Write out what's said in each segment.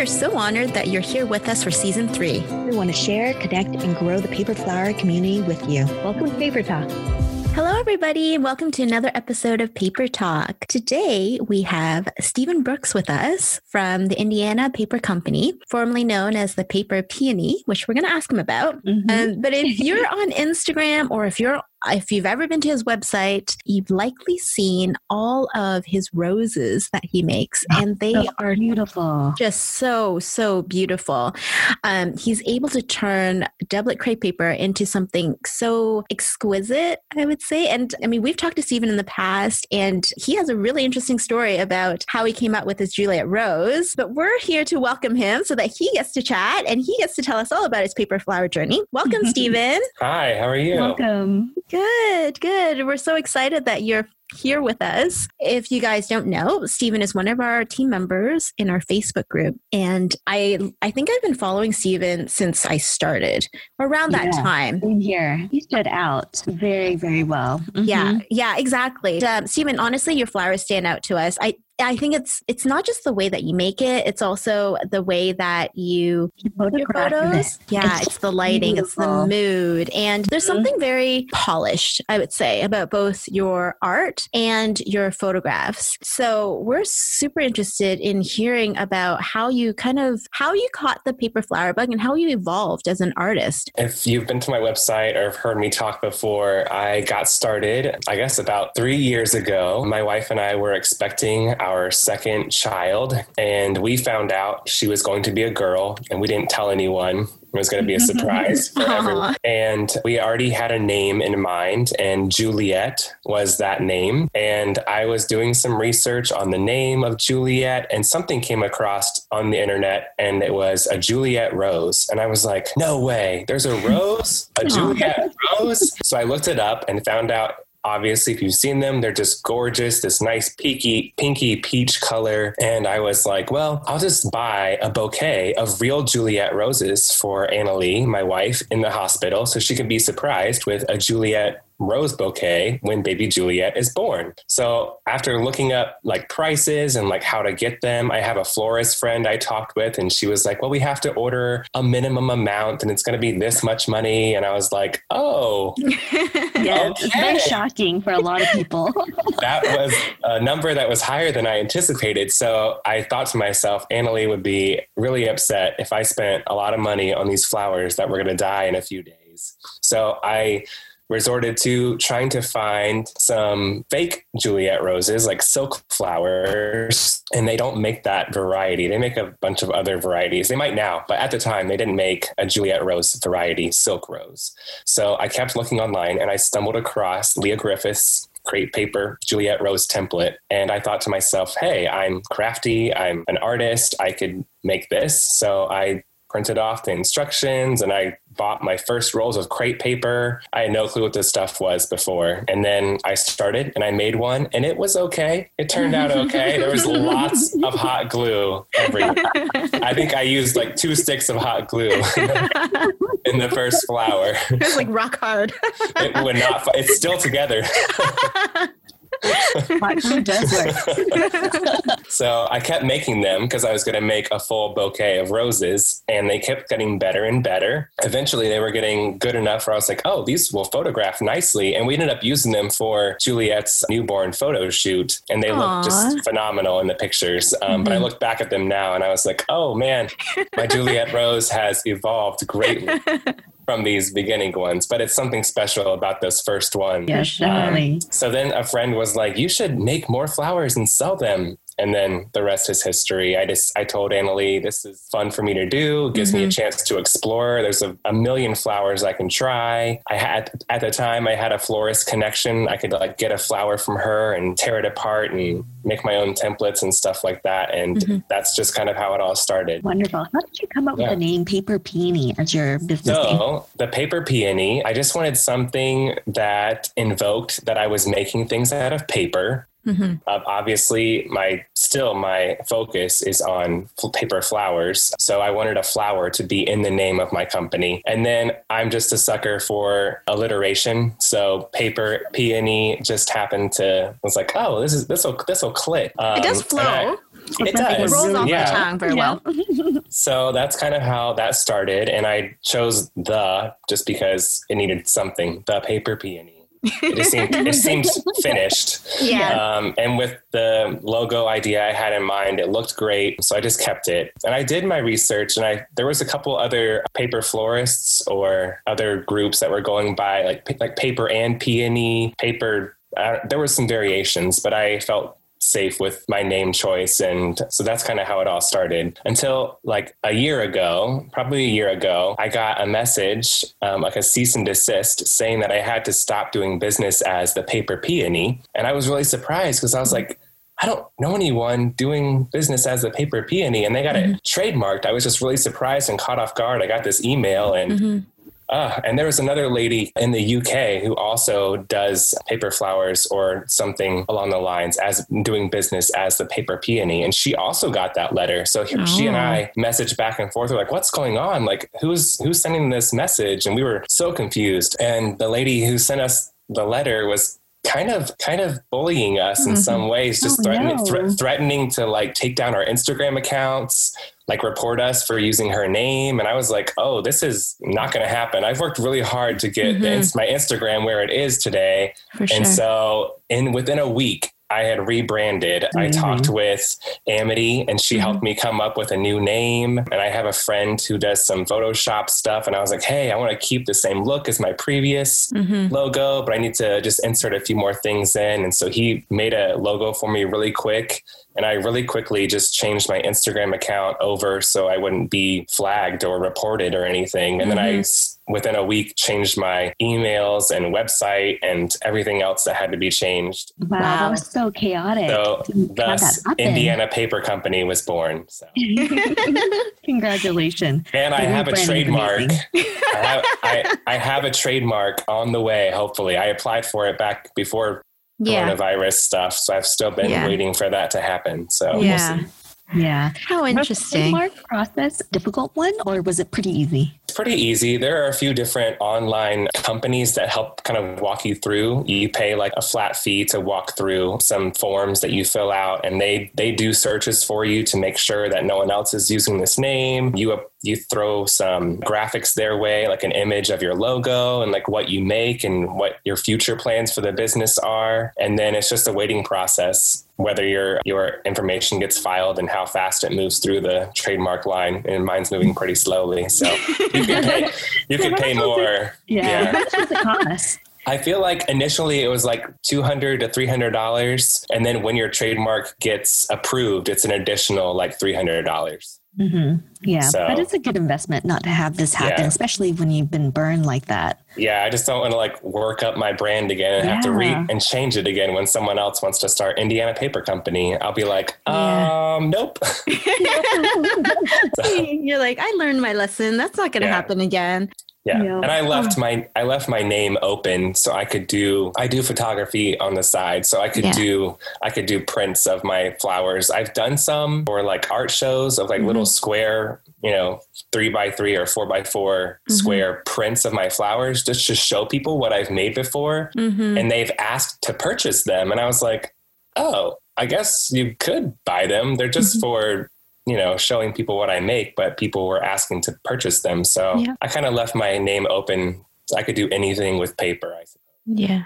We're so honored that you're here with us for season three. We want to share, connect, and grow the paper flower community with you. Welcome to Paper Talk. Hello, everybody, and welcome to another episode of Paper Talk. Today, we have Stephen Brooks with us from the Indiana Paper Company, formerly known as the Paper Peony, which we're going to ask him about. Mm-hmm. Um, but if you're on Instagram or if you're if you've ever been to his website, you've likely seen all of his roses that he makes, and they so are beautiful. Just so so beautiful. Um, he's able to turn doublette crepe paper into something so exquisite, I would say. And I mean, we've talked to Stephen in the past, and he has a really interesting story about how he came out with his Juliet Rose. But we're here to welcome him so that he gets to chat and he gets to tell us all about his paper flower journey. Welcome, Stephen. Hi, how are you? Welcome. Good, good. We're so excited that you're here with us. If you guys don't know, Stephen is one of our team members in our Facebook group. And I I think I've been following Stephen since I started around that yeah, time. Here. He stood out very, very well. Mm-hmm. Yeah, yeah, exactly. Um, Stephen, honestly, your flowers stand out to us. I I think it's it's not just the way that you make it; it's also the way that you put your photos. Yeah, it's, it's the lighting, beautiful. it's the mood, and there's mm-hmm. something very polished, I would say, about both your art and your photographs. So we're super interested in hearing about how you kind of how you caught the paper flower bug and how you evolved as an artist. If you've been to my website or have heard me talk before, I got started, I guess, about three years ago. My wife and I were expecting our our second child, and we found out she was going to be a girl, and we didn't tell anyone. It was going to be a surprise for everyone. And we already had a name in mind, and Juliet was that name. And I was doing some research on the name of Juliet, and something came across on the internet, and it was a Juliet Rose. And I was like, no way, there's a rose, a Juliet Rose. So I looked it up and found out obviously if you've seen them they're just gorgeous this nice pinky pinky peach color. And i was like well i'll just buy a bouquet of real juliet roses for annalie my wife in the hospital so she can be surprised with a juliet rose bouquet when baby Juliet is born. So after looking up like prices and like how to get them, I have a florist friend I talked with and she was like, well, we have to order a minimum amount and it's going to be this much money. And I was like, oh, yeah, okay. it's very shocking for a lot of people. that was a number that was higher than I anticipated. So I thought to myself, Annalie would be really upset if I spent a lot of money on these flowers that were going to die in a few days. So I resorted to trying to find some fake Juliet roses, like silk flowers, and they don't make that variety. They make a bunch of other varieties. They might now, but at the time, they didn't make a Juliet rose variety, silk rose. So I kept looking online and I stumbled across Lia Griffith's crepe paper Juliet Rose template. And I thought to myself, hey, I'm crafty, I'm an artist, I could make this. So I printed off the instructions and I bought my first rolls of crepe paper. I had no clue what this stuff was before. And then I started and I made one and it was okay. It turned out okay. there was lots of hot glue everywhere. I think I used like two sticks of hot glue in the first flower. It was like rock hard. it would not, it's still together. so I kept making them because I was going to make a full bouquet of roses, and they kept getting better and better. Eventually, they were getting good enough where I was like, "Oh, these will photograph nicely," and we ended up using them for Juliet's newborn photo shoot, and they Aww. look just phenomenal in the pictures. Um, mm-hmm. But I mm-hmm. look back at them now, and I was like, "Oh man, my Juliet Rose has evolved greatly." From these beginning ones, but it's something special about this first one. Yeah, surely. Um, so then a friend was like, "You should make more flowers and sell them." And then the rest is history. I just I told Annalie this is fun for me to do. It gives mm-hmm. me a mm-hmm. chance to explore. There's a, a, million flowers I can try. I had at the time I had a florist connection. I could like get a flower from her and tear it apart and make my own templates and stuff like that. And mm-hmm. that's just kind of how it all started. Wonderful. How did you come up yeah. with the name Paper Peony as your business so, name? the Paper Peony, I just wanted something that invoked that I was making things out of paper Mm-hmm. Uh, obviously, my still my focus is on paper flowers, so I wanted a flower to be in the name of my company. And then I'm just a sucker for alliteration, so paper peony just happened to was like, oh, this is this will this will click. Um, it does flow. It does. It rolls off yeah. the tongue very well. So that's kind of how that started. And I chose the just because it needed something, the paper peony. It just seemed, it seemed finished. Yeah. Um, and with the logo idea I had in mind, it looked great. So I just kept it. And I did my research and I, there was a couple other paper florists or other groups that were going by like, like paper and peony, paper. Uh, there were some variations, but I felt safe with my name choice. And so that's kind of how it all started until like a year ago, probably a year ago, I got a message, um, like a cease and desist saying that I had to stop doing business as the paper peony. And I was really surprised because I was like, I don't know anyone doing business as the paper peony and they got it trademarked. I was just really surprised and caught off guard. I got this email and uh, and there was another lady in the UK who also does paper flowers or something along the lines as doing business as the paper peony. And she also got that letter. So he- she and I messaged back and forth. We're like, what's going on? Like, who's, who's sending this message? And we were so confused. And the lady who sent us the letter was kind of kind of bullying us in some mm-hmm. ways just Oh, threatening no. thre- threatening to like take down our Instagram accounts like report us for using her name. And I was like oh this is not going to happen. I've worked really hard to get the mm-hmm. my Instagram where it is today. For sure. and so in within a week I had rebranded. I Mhm. talked with Amity and she helped me come up with a new name. And I have a friend who does some Photoshop stuff. And I was like, hey, I want to keep the same look as my previous Mhm. logo, but I need to just insert a few more things in. And so he made a logo for me really quick. And I really quickly just changed my Instagram account over so I wouldn't be flagged or reported or anything. And then I within a week, changed my emails and website and everything else that had to be changed. Wow, Wow. that was so chaotic. So, to thus. Indiana Paper Company was born. So. Congratulations. And I The have a trademark. I, have, I, I have a trademark on the way, hopefully. I applied for it back before Yeah. coronavirus stuff. So I've still been Yeah. waiting for that to happen. So we'll Yeah. see. Yeah. How Was the interesting. trademark process difficult one or was it pretty easy? It's pretty easy. There are a few different online companies that help kind of walk you through. You pay like a flat fee to walk through some forms that you fill out and they they do searches for you to make sure that no one else is using this name. You you throw some graphics their way, like an image of your logo and like what you make and what your future plans for the business are. And then it's just a waiting process whether your your information gets filed and how fast it moves through the trademark line. And mine's moving pretty slowly. So you could pay you could pay more. Yeah. How much does cost? I feel like initially it was like two hundred to three hundred dollars, and then when your trademark gets approved, it's an additional like three hundred dollars. Hmm Yeah. So- but it's a good investment not to have this happen, Yeah. especially when you've been burned like that. Yeah, I just don't want to like work up my brand again and have to re and change it again when someone else wants to start Indiana Paper Company. I'll be like, Yeah. um, nope. You're like, I learned my lesson. That's not going to Yeah. happen again. Yeah. Yeah. And I left my I left my name open so I could do I do photography on the side. So I could Yeah. do I could do prints of my flowers. I've done some or like art shows of like little mm-hmm. square, you know, three by three or four by 4 mm-hmm. square prints of my flowers just to show people what I've made before. Mm-hmm. And they've asked to purchase them. And I was like, oh, I guess you could buy them. They're just mm-hmm. for you know, showing people what I make, but people were asking to purchase them. So Yeah. I kind of left my name open. I could do anything with paper, I suppose. Yeah.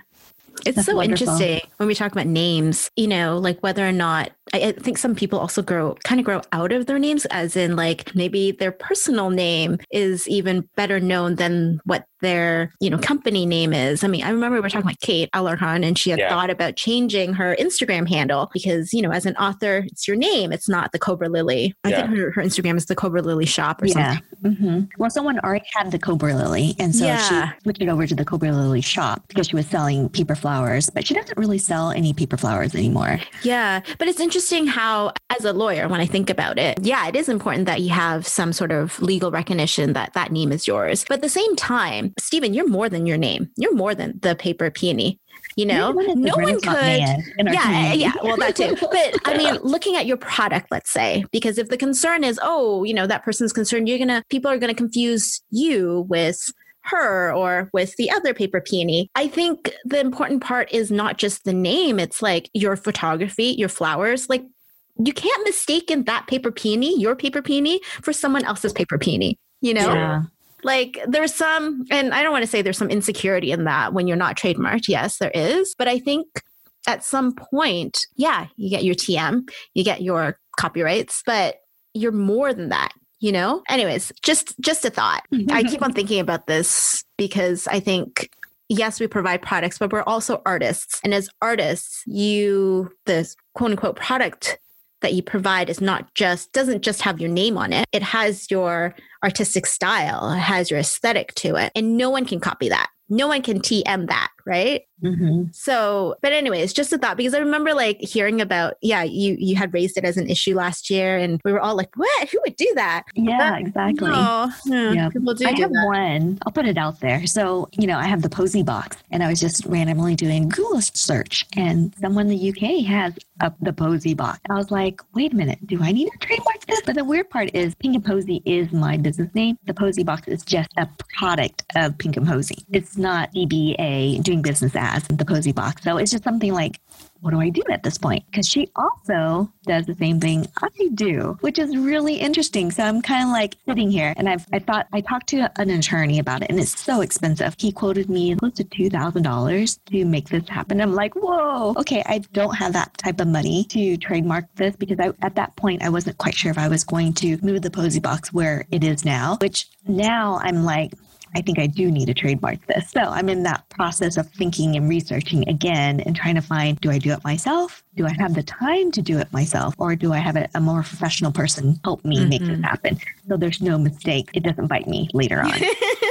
It's That's so wonderful. interesting when we talk about names, you know, like whether or not I, I think some people also grow kind of grow out of their names, as in like maybe their personal name is even better known than what their, you know, company name is. I mean, I remember we were talking about Kate Alarcon and she had Yeah. thought about changing her Instagram handle because, you know, as an author, it's your name. It's not the Cobra Lily. I think Yeah. her, her Instagram is the Cobra Lily shop or Yeah. something. hmm Well, someone already had the Cobra Lily, and so Yeah. she switched it over to the Cobra Lily shop because she was selling paper flowers, but she doesn't really sell any paper flowers anymore. Yeah, but it's interesting how, as a lawyer, when I think about it, yeah, it is important that you have some sort of legal recognition that that name is yours. But at the same time, Stephen, you're more than your name. You're more than the paper peony. You know, no one could. man in our Yeah, yeah, well, that too. But I mean, looking at your product, let's say, because if the concern is, oh, you know, that person's concerned, you're gonna, people are gonna confuse you with her or with the other paper peony. I think the important part is not just the name, it's like your photography, your flowers. Like you can't mistake in that paper peony, your paper peony, for someone else's paper peony. You know, Yeah. like there's some, and I don't want to say there's some insecurity in that when you're not trademarked. Yes, there is, but I think at some point, yeah, you get your TM, you get your copyrights, but you're more than that. You know. Anyways, just just a thought. I keep on thinking about this because I think yes, we provide products, but we're also artists. And as artists, you, the quote unquote product that you provide is not just, doesn't just have your name on it. It has your artistic style, it has your aesthetic to it. And no one can copy that. No one can TM that, right? Mhm. So, but anyways, just a thought because I remember like hearing about, yeah, you you had raised it as an issue last year, and we were all like, "What? Who would do that?" Yeah, exactly. No, yeah, Yeah. people do. I do have that. one. I'll put it out there. So, you know, I have the Posy box and I was just randomly doing Google search and someone in the UK has a, the Posy box. I was like, wait a minute, do I need to trademark this? But the weird part is Pink and Posy is my business name. The Posy box is just a product of Pink and Posy. It's not DBA doing business as the Posy box. So it's just something like, what do I do at this point? Because she also does the same thing I do, which is really interesting. So I'm kind of like sitting here and I've, I thought I talked to an attorney about it and it's so expensive. He quoted me close to $2,000 to make this happen. I'm like, whoa, okay, I don't have that type of money to trademark this because I, at that point I wasn't quite sure if I was going to move the Posy box where it is now, which now I'm like, I think I do need to trademark this. So I'm in that process of thinking and researching again and trying to find do I do it myself? Do I have the time to do it myself? Or do I have a, a more professional person help me make this mm-hmm. happen? So there's no mistake. It doesn't bite me later on.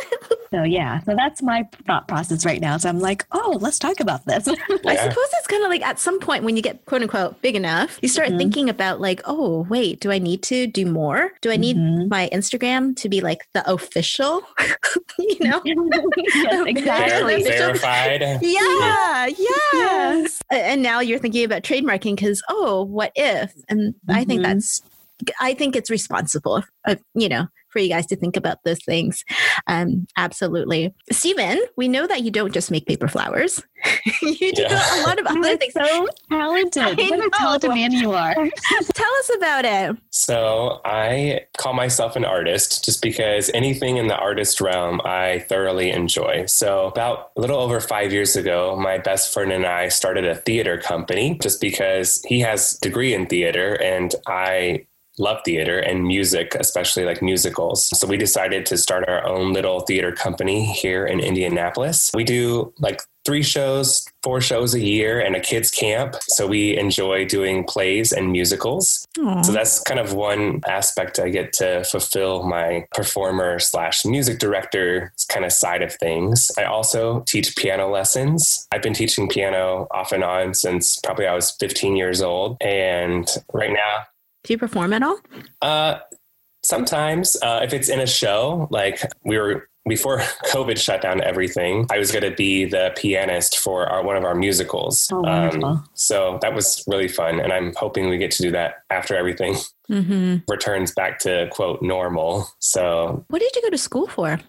so yeah, so that's my thought process right now. So I'm like, oh, let's talk about this. I suppose it's kind of like at some point when you get quote unquote big enough, you start Mhm. thinking about like, oh, wait, do I need to do more? Do I need Mhm. my Instagram to be like the official? you know? yes, exactly. Ver- Verified. Yeah, yes. And now you're thinking about trademarking because, oh, what if? And I think Mhm. that's, I think it's responsible, uh, you know, for you guys to think about those things. Um, absolutely. Stephen, we know that you don't just make paper flowers. you do Yeah. a lot of other You're things. so talented. I What a talented know. man you are. Tell us about it. So I call myself an artist just because anything in the artist realm I thoroughly enjoy. So about a little over five years ago, my best friend and I started a theater company just because he has degree in theater and I love theater and music, especially like musicals. So we decided to start our own little theater company here in Indianapolis. We do like three shows, four shows a year and a kids camp. So we enjoy doing plays and musicals. So that's kind of one aspect I get to fulfill my performer slash music director kind of side of things. I also teach piano lessons. I've been teaching piano off and on since probably I was 15 years old. And right now, Do you perform at all? uh, sometimes uh, if it's in a show, like we were before COVID shut down everything, I was going to be the pianist for our, one of our musicals. Um, Oh, wonderful. so that was really fun, and I'm hoping we get to do that after everything Mm-hmm. returns back to quote normal. So What did you go to school for?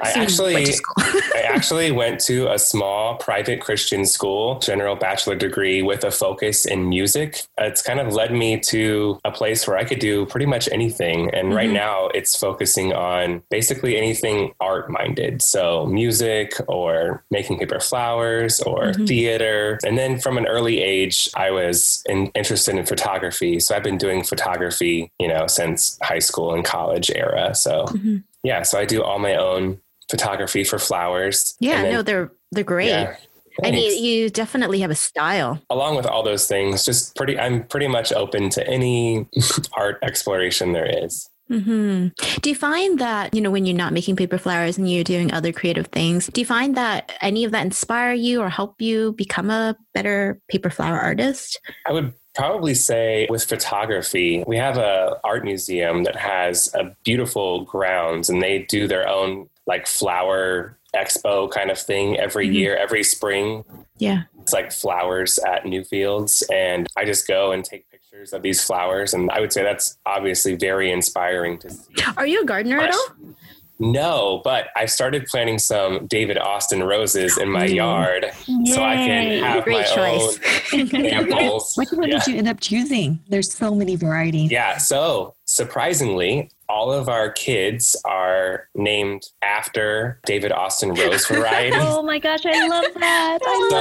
I assume you went to actually- I actually went to a small private Christian school, general bachelor degree with a focus in music. It's kind of led me to a place where I could do pretty much anything. And right Mhm. now it's focusing on basically anything art minded. So music or making paper flowers or Mhm. theater. And then from an early age, I was in, interested in photography. So I've been doing photography, you know, since high school and college era. So Mhm. Yeah, so I do all my own photography for flowers. Yeah, then- no, they're they're great. yeah, and you, you definitely have a style. along with all those things, just pretty. I'm pretty much open to any art exploration there is. hmm Do you find that, you know, when you're not making paper flowers and you're doing other creative things, do you find that any of that inspire you or help you become a better paper flower artist? I would probably say with photography, we have a art museum that has a beautiful grounds, and they do their own like flower expo kind of thing every Mhm. year, every spring. Yeah. It's like flowers at Newfields, and I just go and take pictures of these flowers, and I would say that's obviously very inspiring to see. Are you a gardener at all? No, but I started planting some David Austin roses in my Ooh. yard so I can have Great my choice. own samples. Which one Yeah. did you end up choosing? There's so many varieties. Yeah, so surprisingly, all of our kids are named after David Austin rose varieties. Oh my gosh, I love that. I love So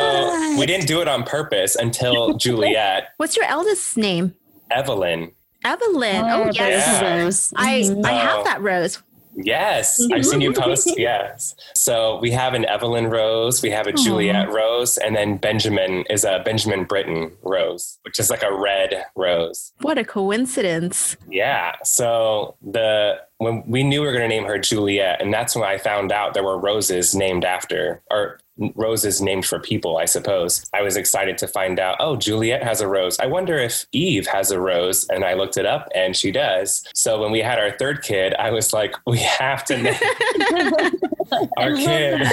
that. we didn't do it on purpose until Juliet, What's your eldest's name? Evelyn. Evelyn. Oh, Oh, yes. Yeah. those. I, Mhm. I Oh. have that rose. Yes, I've seen you post. Yes. So we have an Evelyn rose, we have a Juliet rose, and then Benjamin is a Benjamin Britten rose, which is like a red rose. What a coincidence. Yeah. So the when we knew we were going to name her Juliet, and that's when I found out there were roses named after, or roses named for people, I suppose. I was excited to find out, oh, Juliet has a rose. I wonder if Eve has a rose. And I looked it up and she does. So when we had our third kid, I was like, we have to name our kid.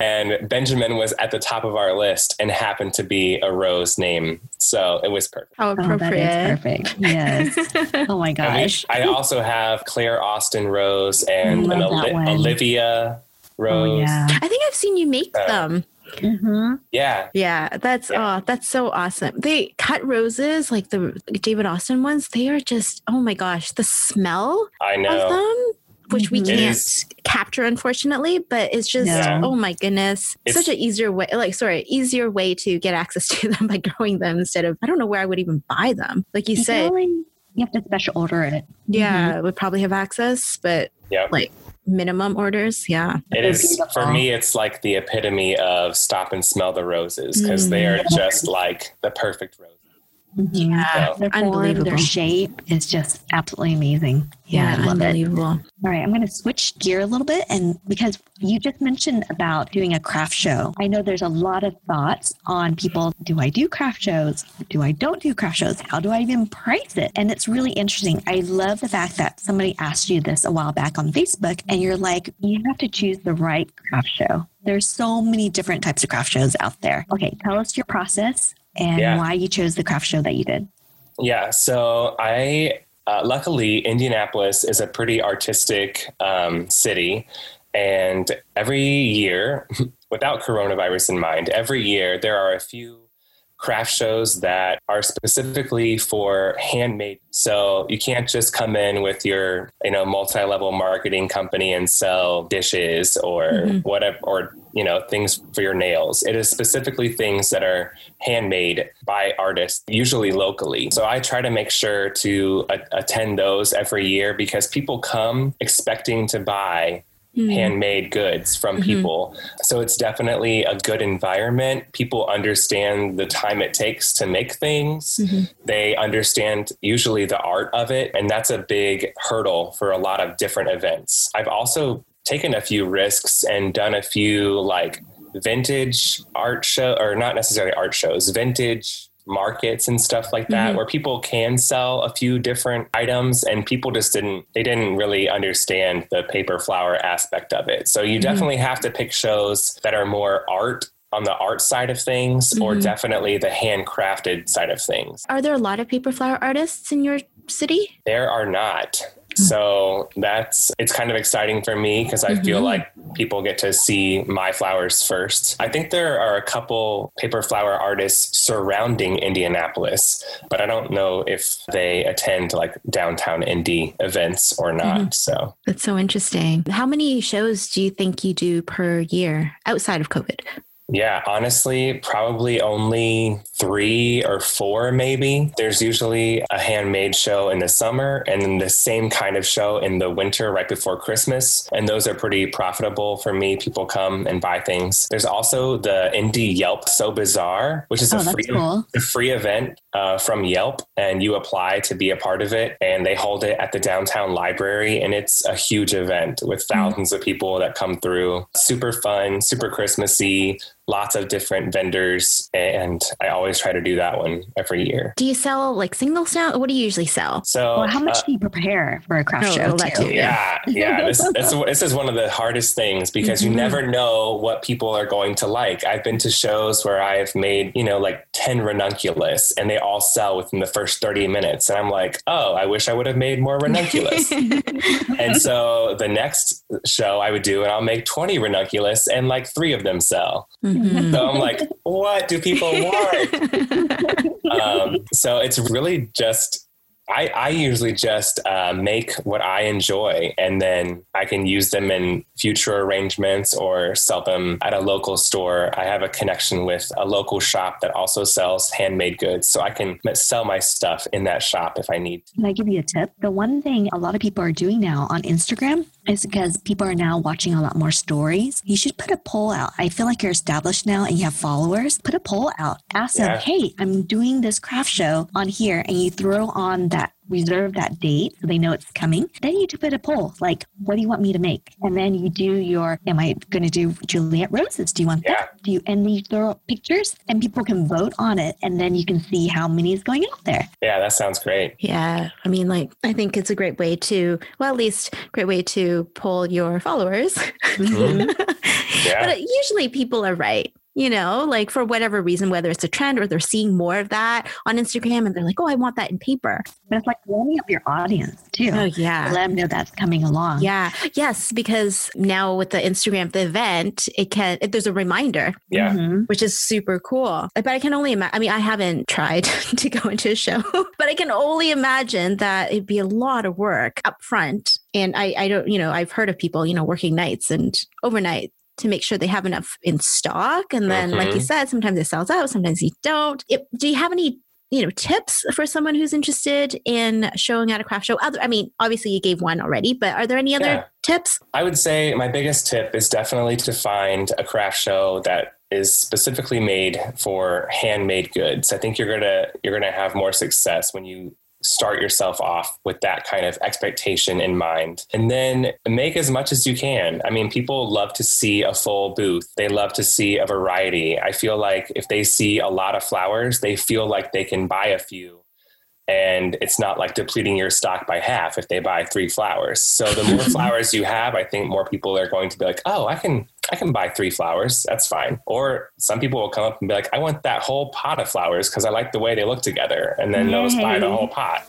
And Benjamin was at the top of our list and happened to be a rose name. So it was perfect. How Oh, appropriate. is perfect. Yes. Oh my And we- gosh. I also have Claire Austin Rose and an Oli- Olivia Rose. Oh yeah. I think I've seen you make Uh, them. hmm Yeah. Yeah, that's Yeah. oh, that's so awesome. They cut roses like the David Austin ones. They are just oh my gosh, the smell I of know. them, which we Mhm. It can't is- capture unfortunately, but it's just Yeah. oh my goodness, It's- such an easier way. Like sorry, easier way to get access to them by growing them instead of I don't know where I would even buy them. Like you You said, can you have to special order it. yeah, I would probably have access, but Yeah. like minimum orders, yeah. It is They're for me. It's like the epitome of stop and smell the roses because they are just like the perfect roses. Mhm. Yeah, Their form, unbelievable. their shape is just absolutely amazing. Yeah, I love it. unbelievable. All right, I'm going to switch gear a little bit. And because you just mentioned about doing a craft show, I know there's a lot of thoughts on people do I do craft shows? Do I don't do craft shows? How do I even price it? And it's really interesting. I love the fact that somebody asked you this a while back on Facebook, and you're like, you have to choose the right craft show. There's so many different types of craft shows out there. Okay, tell us your process and Yeah. why you chose the craft show that you did. Yeah. So I, uh, luckily, Indianapolis is a pretty artistic um, city. And every year, without coronavirus in mind, every year there are a few craft shows that are specifically for handmade. So you can't just come in with your, you know, multi-level marketing company and sell dishes or Mhm. whatever or you know, things for your nails. It is specifically things that are handmade by artists, usually locally. So I try to make sure to a- attend those every year because people come expecting to buy Hmm. handmade goods from Mhm. people. So it's definitely a good environment. People understand the time it takes to make things. Mhm. They understand usually the art of it. And that's a big hurdle for a lot of different events. I've also taken a few risks and done a few like vintage art show or not necessarily art shows, vintage markets and stuff like that Mhm. where people can sell a few different items and people just didn't they didn't really understand the paper flower aspect of it so you Mhm. definitely have to pick shows that are more art on the art side of things or Mhm. definitely the handcrafted side of things Are there a lot of paper flower artists in your city? there are not so that's it's kind of exciting for me because i feel Mhm. like people get to see my flowers first i think there are a couple paper flower artists surrounding indianapolis but i don't know if they attend like downtown indy events or not so That's so interesting. How many shows do you think you do per year outside of COVID? Yeah, honestly, probably only three or four, maybe. There's usually a handmade show in the summer and then the same kind of show in the winter right before Christmas. And those are pretty profitable for me. People come and buy things. There's also the Indie Yelp So Bizarre, which is Oh, a free, cool. a free event uh, from Yelp, and you apply to be a part of it. And they hold it at the downtown library, and it's a huge event with thousands of people that come through. Super fun, super Christmassy, lots of different vendors, and I always try to do that one every year. Do you sell like singles now? What do you usually sell? So, Well, how much uh, do you prepare for a craft Oh, show? too? too. yeah, yeah. This, this, this is one of the hardest things because Mhm. you never know what people are going to like. I've been to shows where I've made, you know, like 10 ranunculus and they all sell within the first 30 minutes. And I'm like, oh, I wish I would have made more ranunculus. and so the next show I would do, and I'll make 20 ranunculus and like three of them sell. Mhm. So I'm like, what do people want? um, so it's really just I, I usually just uh, make what I enjoy and then I can use them in future arrangements or sell them at a local store. I have a connection with a local shop that also sells handmade goods. So I can sell my stuff in that shop if I need. Can I give you a tip? The one thing a lot of people are doing now on Instagram is because people are now watching a lot more stories. You should put a poll out. I feel like you're established now and you have followers. Put a poll out. Ask them, hey, I'm doing this craft show on here, and you throw on that reserve that date so they know it's coming. Then you put a poll like, what do you want me to make? And then you do your, am I going to do Juliet roses? Do you want Yeah. that? Do you, and you throw up pictures and people can vote on it. And then you can see how many is going out there. Yeah, that sounds great. Yeah. I mean, like, I think it's a great way to, well, at least great way to pull your followers. Mm-hmm. Yeah. But usually people are right. You know, like for whatever reason, whether it's a trend or they're seeing more of that on Instagram and they're like, oh, I want that in paper. But it's like warming up your audience too. Oh, yeah. Let them know that's coming along. Yeah. Yes. Because now with the Instagram, the event, it can, it, there's a reminder, Yeah. Mhm. which is super cool. But I can only imagine, I mean, I haven't tried to go into a show, but I can only imagine that it'd be a lot of work up front. And I, I don't, you know, I've heard of people, you know, working nights and overnight to make sure they have enough in stock. And then, like you Mhm. said, sometimes it sells out, sometimes you don't. It, do you have any you know tips for someone who's interested in showing at a craft show other i mean obviously you gave one already but are there any other Yeah. tips I would say my biggest tip is definitely to find a craft show that is specifically made for handmade goods. I think you're gonna you're gonna have more success when you start yourself off with that kind of expectation in mind. And then make as much as you can. I mean, people love to see a full booth. They love to see a variety. I feel like if they see a lot of flowers, they feel like they can buy a few and it's not like depleting your stock by half if they buy three flowers. So the more flowers you have, I think more people are going to be like, "Oh, I can I can buy three flowers. That's fine." Or some people will come up and be like, "I want that whole pot of flowers because I like the way they look together." And then they'll just buy the whole pot.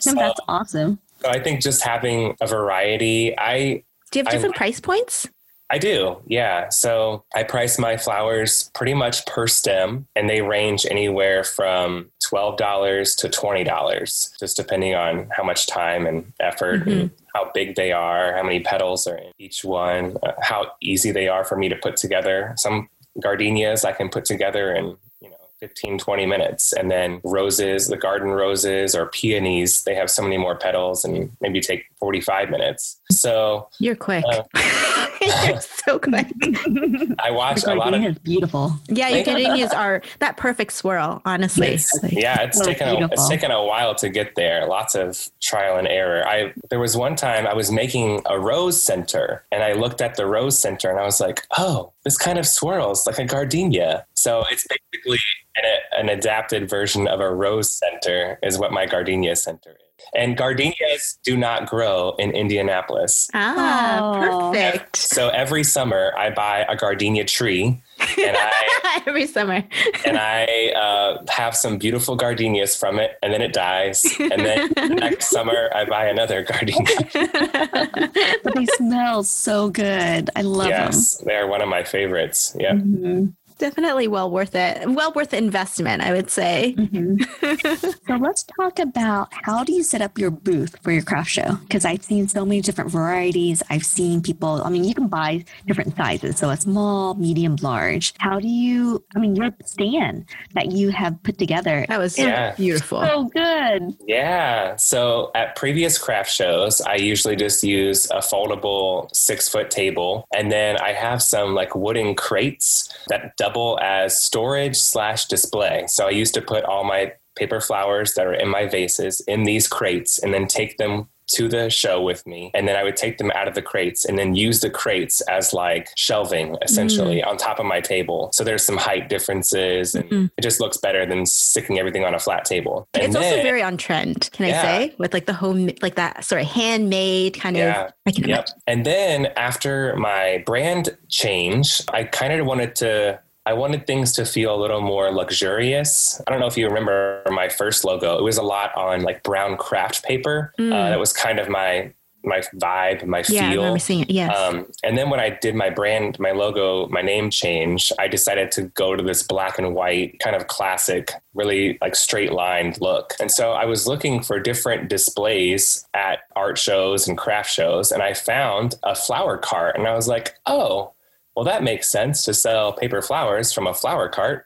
So- That's awesome. So I think just having a variety, I do you have I- different price points I do, yeah. So I price my flowers pretty much per stem, and they range anywhere from twelve dollars to twenty dollars, just depending on how much time and effort and how big they are, how many petals are in each one, uh, how easy they are for me to put together. Some gardenias I can put together in 15 20 minutes and then roses the garden roses or peonies they have so many more petals and maybe take 45 minutes so you're quick Uh, you're so quick i watch The a lot of is beautiful. yeah your Thank you. gardenias are that perfect swirl honestly It's- Like- yeah, it's So taken a, it's taken a while to get there. Lots of trial and error. I there was one time I was making a rose center, and I looked at the rose center, and I was like, "Oh, this kind of swirls like a gardenia." So it's basically an, an adapted version of a rose center, is what my gardenia center is. And gardenias do not grow in Indianapolis. ah Oh. perfect So every summer I buy a gardenia tree, and I every summer and I uh, have some beautiful gardenias from it, and then it dies, and then next summer I buy another gardenia. But they smell so good. I love them. yes, they're one of my favorites. Yeah, them. Definitely well worth it well worth the investment i would say Mhm. so let's talk about how do you set up your booth for your craft show? Because I've seen so many different varieties. I've seen people, I mean, you can buy different sizes. So a small, medium, large. How do you, I mean, your stand that you have put together. that was Yeah. beautiful So good. yeah. So at previous craft shows, I usually just use a foldable six foot table, and then I have some like wooden crates that double as storage slash display. So I used to put all my paper flowers that are in my vases in these crates and then take them to the show with me and then I would take them out of the crates and then use the crates as like shelving essentially on top of my table so there's some height differences and Mhm. it just looks better than sticking everything on a flat table and it's also very on trend can Yeah. i say with like the home like that sort of handmade kind Yeah. of i can Yep. imagine And then after my brand change, I kind of wanted to. I wanted things to feel a little more luxurious. I don't know if you remember my first logo. It was a lot on like brown craft paper. Mm. Uh, that was kind of my my vibe, my Yeah, I feel. remember seeing it. Yes. Um, and then when I did my brand, my logo, my name change, I decided to go to this black and white kind of classic, really like straight lined look. And so I was looking for different displays at art shows and craft shows, and I found a flower cart, and I was like, oh. Well, that makes sense to sell paper flowers from a flower cart.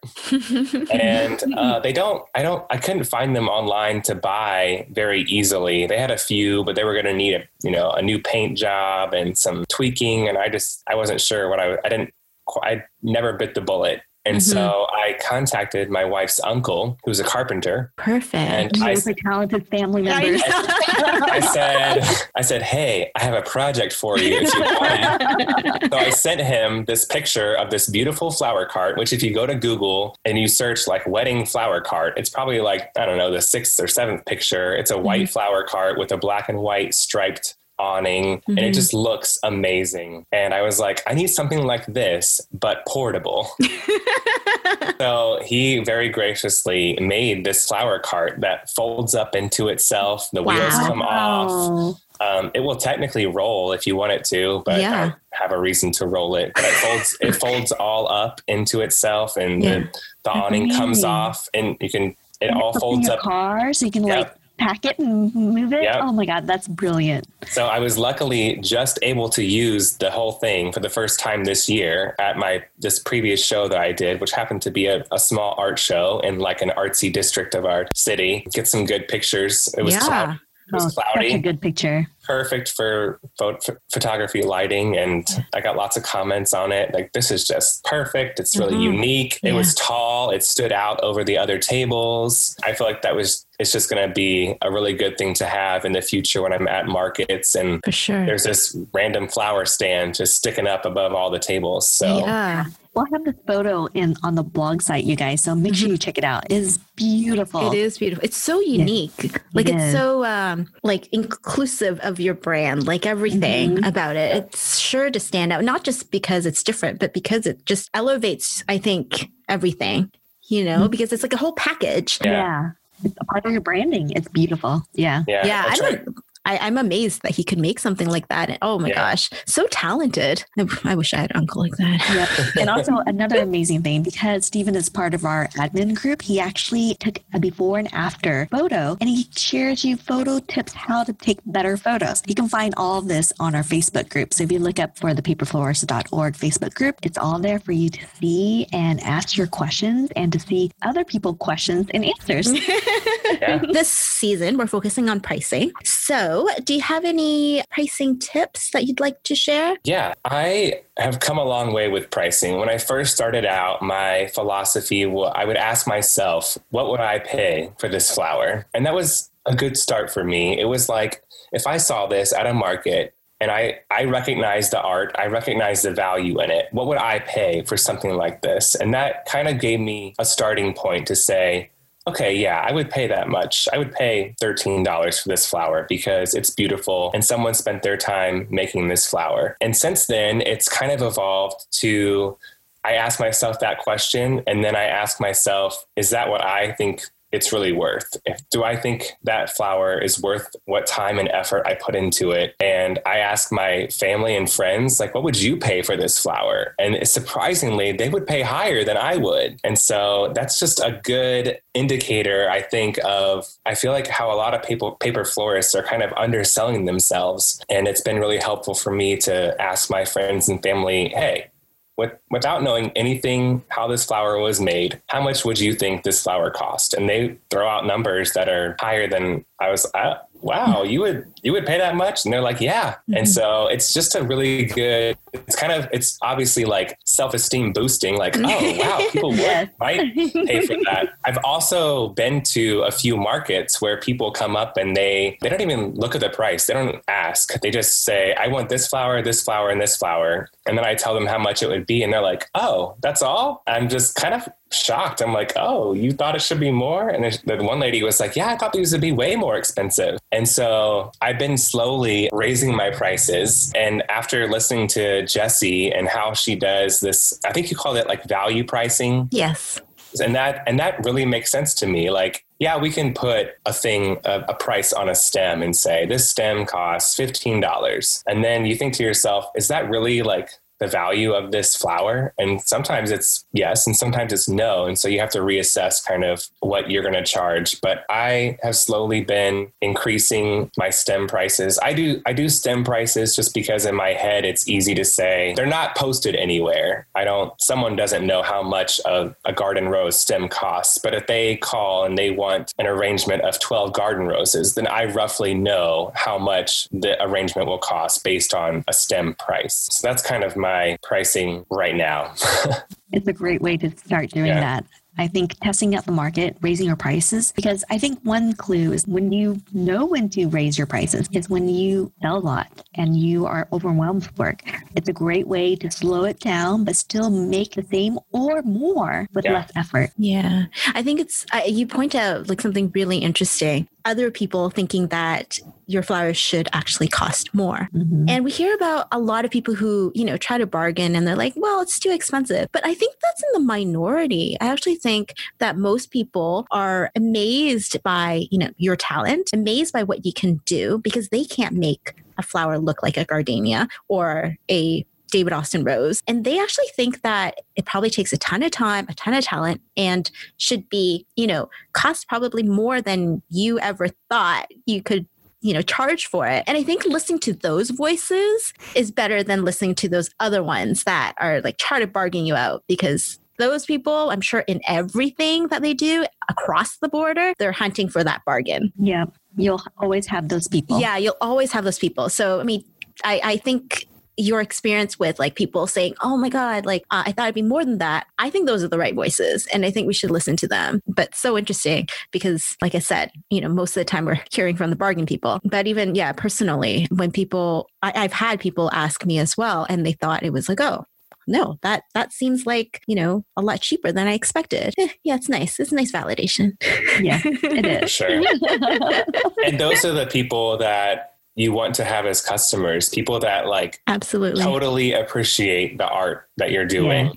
and uh, they don't, I don't, I couldn't find them online to buy very easily. They had a few, but they were going to need a, you know, a new paint job and some tweaking. And I just, I wasn't sure what I, I didn't, I never bit the bullet. And Mhm. so I contacted my wife's uncle, who's a carpenter. Perfect. And I, Super talented family I members. I said, I said, hey, I have a project for you. If you want. So I sent him this picture of this beautiful flower cart, which if you go to Google and you search like wedding flower cart, it's probably like, I don't know, the sixth or seventh picture. It's a white flower cart with a black and white striped awning and it Mhm. just looks amazing. And I was like, I need something like this, but portable. so he very graciously made this flower cart that folds up into itself. The wheels come off. Um, it will technically roll if you want it to, but Yeah. I have a reason to roll it. But it folds, it folds all up into itself, and Yeah. the, the awning comes off, and you can. It And all folds up. car, so you can like pack it and move it. Yep. Oh my god, that's brilliant. So I was luckily just able to use the whole thing for the first time this year at my this previous show that I did, which happened to be a, a small art show in like an artsy district of our city. Get some good pictures. It was yeah. cloud- it was oh, cloudy. such a good picture. perfect for pho- ph- photography lighting and i got lots of comments on it like this is just perfect it's really Mhm. unique it Yeah. was tall it stood out over the other tables i feel like that was it's just going to be a really good thing to have in the future when i'm at markets and For sure. there's this random flower stand just sticking up above all the tables so yeah. We'll have this photo in on the blog site, you guys. So make sure you check it out. It is beautiful. Mm-hmm. It is beautiful. It's so unique. Like it's so um like inclusive of your brand, like everything Mhm. about it. It's sure to stand out, not just because it's different, but because it just elevates, I think, everything, you know, Mhm. because it's like a whole package. Yeah. Yeah. It's a part of your branding. It's beautiful. Yeah. yeah, Yeah, I I'm, tried- a, I, I'm amazed that he could make something like that. And, oh my Yeah. gosh, so talented. I, I wish I had an uncle like that. Yep. And also another amazing thing, because Stephen is part of our admin group, he actually took a before and after photo and he shares you photo tips how to take better photos. You can find all of this on our Facebook group. So if you look up for the paperflorist.org Facebook group, it's all there for you to see and ask your questions and to see other people questions and answers. yeah. this season, we're focusing on pricing. So, do you have any pricing tips that you'd like to share? Yeah, I have come a long way with pricing. When I first started out, my philosophy, wa- I would ask myself, what would I pay for this flower? And that was a good start for me. It was like, if I saw this at a market and I, I recognize the art, I recognize the value in it, what would I pay for something like this? And that kind of gave me a starting point to say, okay, yeah, I would pay that much. I would pay $13 for this flower because it's beautiful and someone spent their time making this flower. And since then, it's kind of evolved to I ask myself that question and then I ask myself, is that what I think it's really worth? If, do I think that flower is worth what time and effort I put into it? And I ask my family and friends, like, what would you pay for this flower? And surprisingly, they would pay higher than I would. And so that's just a good indicator, I think, of I feel like how a lot of paper, paper florists are kind of underselling themselves. And it's been really helpful for me to ask my friends and family, hey, with, without knowing anything how this flower was made, how much would you think this flower cost? And they throw out numbers that are higher than I was. Uh, wow, you would you would pay that much? And they're like, yeah. Mhm. And so it's just a really good. It's kind of it's obviously like self esteem boosting. Like, oh wow, people would might pay for that. I've also been to a few markets where people come up and they they don't even look at the price. They don't ask. They just say, "I want this flower, this flower, and this flower," and then I tell them how much it would be, and they're like, "Oh, that's all." I'm just kind of shocked. I'm like, "Oh, you thought it should be more?" And the one lady was like, "Yeah, I thought these would be way more expensive." And so I've been slowly raising my prices. And after listening to Jessie and how she does this, I think you called it like value pricing Yes. and that and that really makes sense to me like yeah, we can put a thing, a, a, price on a stem and say this stem costs $15. And then you think to yourself, is that really like the value of this flower. And sometimes it's yes and sometimes it's no. And so you have to reassess kind of what you're going to charge. But i have slowly been increasing my stem prices. I do i do stem prices just because in my head it's easy to say they're not posted anywhere. I don't someone doesn't know how much a, garden rose stem costs. But if they call and they want an arrangement of 12 garden roses then i roughly know how much the arrangement will cost based on a stem price. So that's kind of my my pricing right now. it's a great way to start doing yeah. that. I think testing out the market, raising your prices, because I think one clue is when you know when to raise your prices is when you sell a lot and you are overwhelmed with work. It's a great way to slow it down, but still make the same or more with yeah. less effort. Yeah. I think it's, uh, you point out like something really interesting. Other people thinking that your flowers should actually cost more. Mm-hmm. And we hear about a lot of people who, you know, try to bargain and they're like, well, it's too expensive. But I think that's in the minority. I actually think that most people are amazed by, you know, your talent, amazed by what you can do because they can't make a flower look like a gardenia or a David Austin Rose. And they actually think that it probably takes a ton of time, a ton of talent, and should be, you know, cost probably more than you ever thought you could you know, charge for it. And I think listening to those voices is better than listening to those other ones that are like trying to bargain you out because those people, I'm sure in everything that they do across the border, they're hunting for that bargain. Yeah. You'll always have those people. Yeah, you'll always have those people. So, I mean, I, I think your experience with like people saying, "Oh my god, like uh, I thought it'd be more than that." I think those are the right voices, and I think we should listen to them. But so interesting because, like I said, you know, most of the time we're hearing from the bargain people. But even yeah, personally, when people, I, I've had people ask me as well, and they thought it was like, "Oh, no, that that seems like you know a lot cheaper than I expected. Eh, yeah, it's nice. It's a nice validation. Yeah, it is. Sure. and those are the people that you want to have as customers people that like absolutely totally appreciate the art that you're doing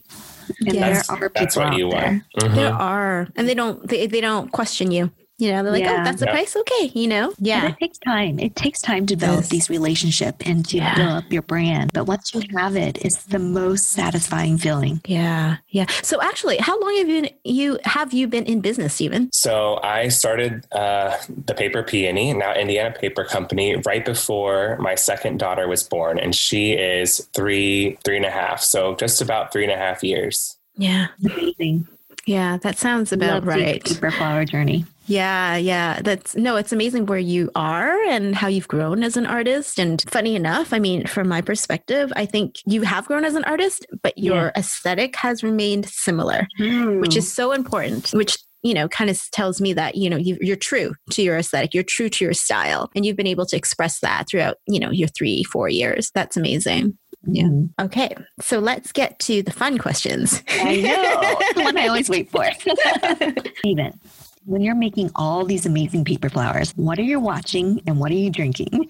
yeah. and that's, there are that's what you there. want mm-hmm. there are and they don't they, they don't question you you know, they're like, oh, yeah. oh, that's the price. Okay. You know, yeah. it takes time. It takes time to develop yes. these relationships and to yeah. build up your brand. But once you have it, it's the most satisfying feeling. Yeah. Yeah. So actually, how long have you, been, you have you been in business, Stephen? So I started uh, the Paper Peony, now Indiana Paper Company, right before my second daughter was born. And she is three, three and a half. So just about three and a half years. Yeah. Amazing. Yeah, that sounds about Love right. Paper flower journey. Yeah, yeah. That's no, it's amazing where you are and how you've grown as an artist. And funny enough, I mean, from my perspective, I think you have grown as an artist, but your yeah. aesthetic has remained similar, mm. which is so important, which you know kind of tells me that you know you, are true to your aesthetic you're true to your style and you've been able to express that throughout you know your three four years that's amazing yeah. Mm-hmm. Okay. So let's get to the fun questions. I know. the one I always wait for. Stephen, when you're making all these amazing paper flowers, what are you watching and what are you drinking?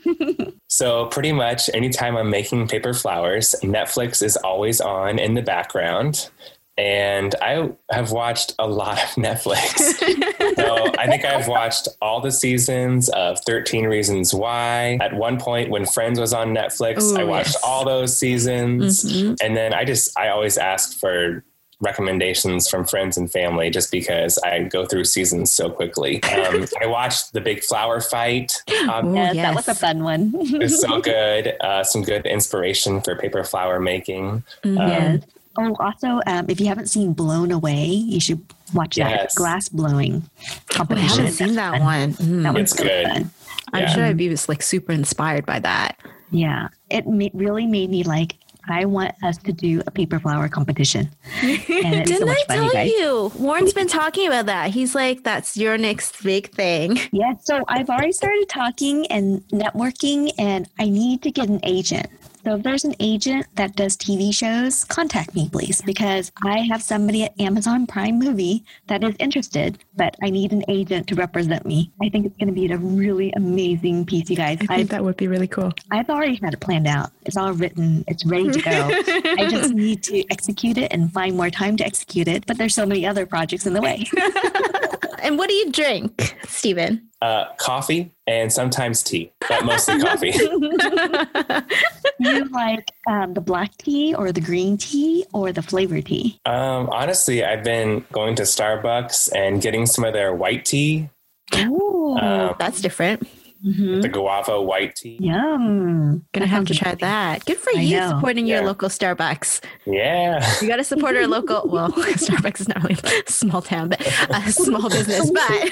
so, pretty much anytime I'm making paper flowers, Netflix is always on in the background. And I have watched a lot of Netflix. so I think I've watched all the seasons of 13 Reasons Why. At one point, when Friends was on Netflix, Ooh, I watched yes. all those seasons. Mm-hmm. And then I just, I always ask for recommendations from friends and family just because I go through seasons so quickly. Um, I watched the big flower fight. Um, yes, yes, that was a fun one. it's so good. Uh, some good inspiration for paper flower making. Mm-hmm. Um, yes. Oh, also, um, if you haven't seen Blown Away, you should watch yes. that glass blowing competition. Oh, I haven't seen that one. Mm. That one's good. Fun. I'm yeah. sure I'd be just like super inspired by that. Yeah, it ma- really made me like I want us to do a paper flower competition. Didn't so I tell fun, you? Warren's been talking about that. He's like, that's your next big thing. Yeah. So I've already started talking and networking, and I need to get an agent. So if there's an agent that does TV shows, contact me, please, because I have somebody at Amazon Prime Movie that is interested, but I need an agent to represent me. I think it's going to be a really amazing piece, you guys. I think I've, that would be really cool. I've already had it planned out. It's all written. It's ready to go. I just need to execute it and find more time to execute it. But there's so many other projects in the way. And what do you drink, Stephen? Uh, coffee and sometimes tea, but mostly coffee. you like um, the black tea or the green tea or the flavor tea? Um, honestly, I've been going to Starbucks and getting some of their white tea. Ooh, um, that's different. Mm-hmm. The guava white tea. Yum. Gonna have to try that. Good for I you know. supporting yeah. your local Starbucks. Yeah. You got to support our local, well, Starbucks is not really a small town, but a small business. But,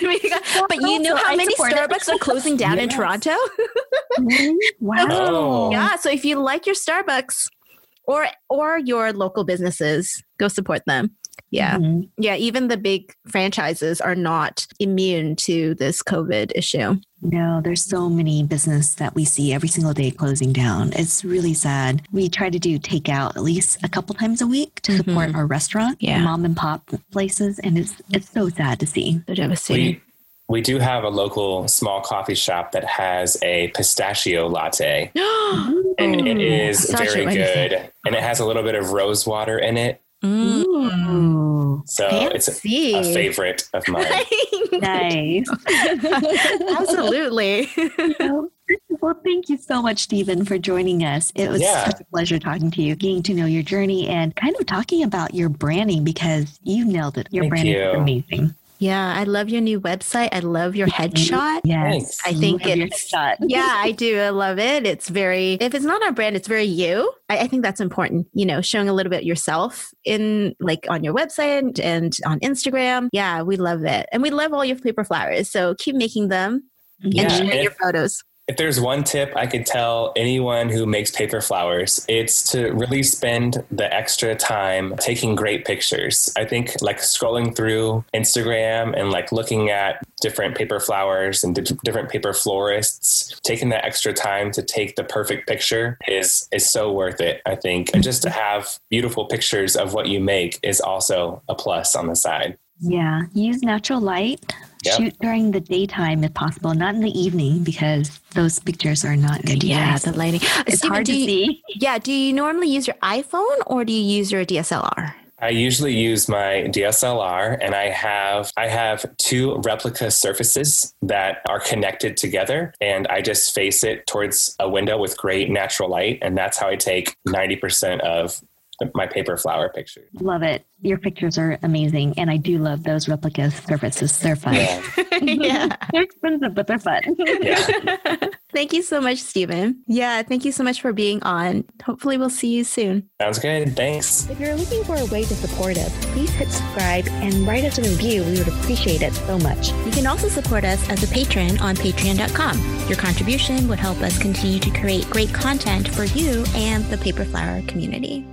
but you know how many Starbucks are closing down yes. in Toronto? Mm-hmm. wow. Oh. Yeah. So if you like your Starbucks or or your local businesses, go support them. Yeah. Mm-hmm. Yeah. Even the big franchises are not immune to this COVID issue. No, there's so many business that we see every single day closing down. It's really sad. We try to do takeout at least a couple times a week to mm-hmm. support our restaurant, yeah. mom and pop places, and it's it's so sad to see. So devastating. We, we do have a local small coffee shop that has a pistachio latte. and it is very good. And it has a little bit of rose water in it. Mm. So Fancy. it's a, a, favorite of mine. nice. Absolutely. well, thank you so much, Stephen, for joining us. It was yeah. such a pleasure talking to you, getting to know your journey, and kind of talking about your branding because you nailed it. Your thank branding you. is amazing. Yeah, I love your new website. I love your headshot. Yes. I think it's Yeah, I do. I love it. It's very if it's not our brand, it's very you. I, I, think that's important, you know, showing a little bit yourself in like on your website and on Instagram. Yeah, we love it. And we love all your paper flowers. So keep making them yeah, and share your photos if there's one tip I could tell anyone who makes paper flowers, it's to really spend the extra time taking great pictures. I think like scrolling through Instagram and like looking at different paper flowers and different paper florists, taking that extra time to take the perfect picture is is so worth it, I think. And just to have beautiful pictures of what you make is also a plus on the side. Yeah, use natural light. Yep. Shoot during the daytime if possible, not in the evening because those pictures are not good. Yeah, the lighting. It's Steven, hard to you, see. Yeah, do you normally use your iPhone or do you use your DSLR? I usually use my DSLR and I have I have two replica surfaces that are connected together and I just face it towards a window with great natural light and that's how I take 90% of my paper flower pictures. Love it. Your pictures are amazing. And I do love those replica surfaces. They're fun. Yeah. yeah. they're expensive, but they're fun. yeah. thank you so much, Stephen. Yeah, thank you so much for being on. Hopefully we'll see you soon. Sounds good. Thanks. If you're looking for a way to support us, please hit subscribe and write us a review. We would appreciate it so much. You can also support us as a patron on patreon.com. Your contribution would help us continue to create great content for you and the paper flower community.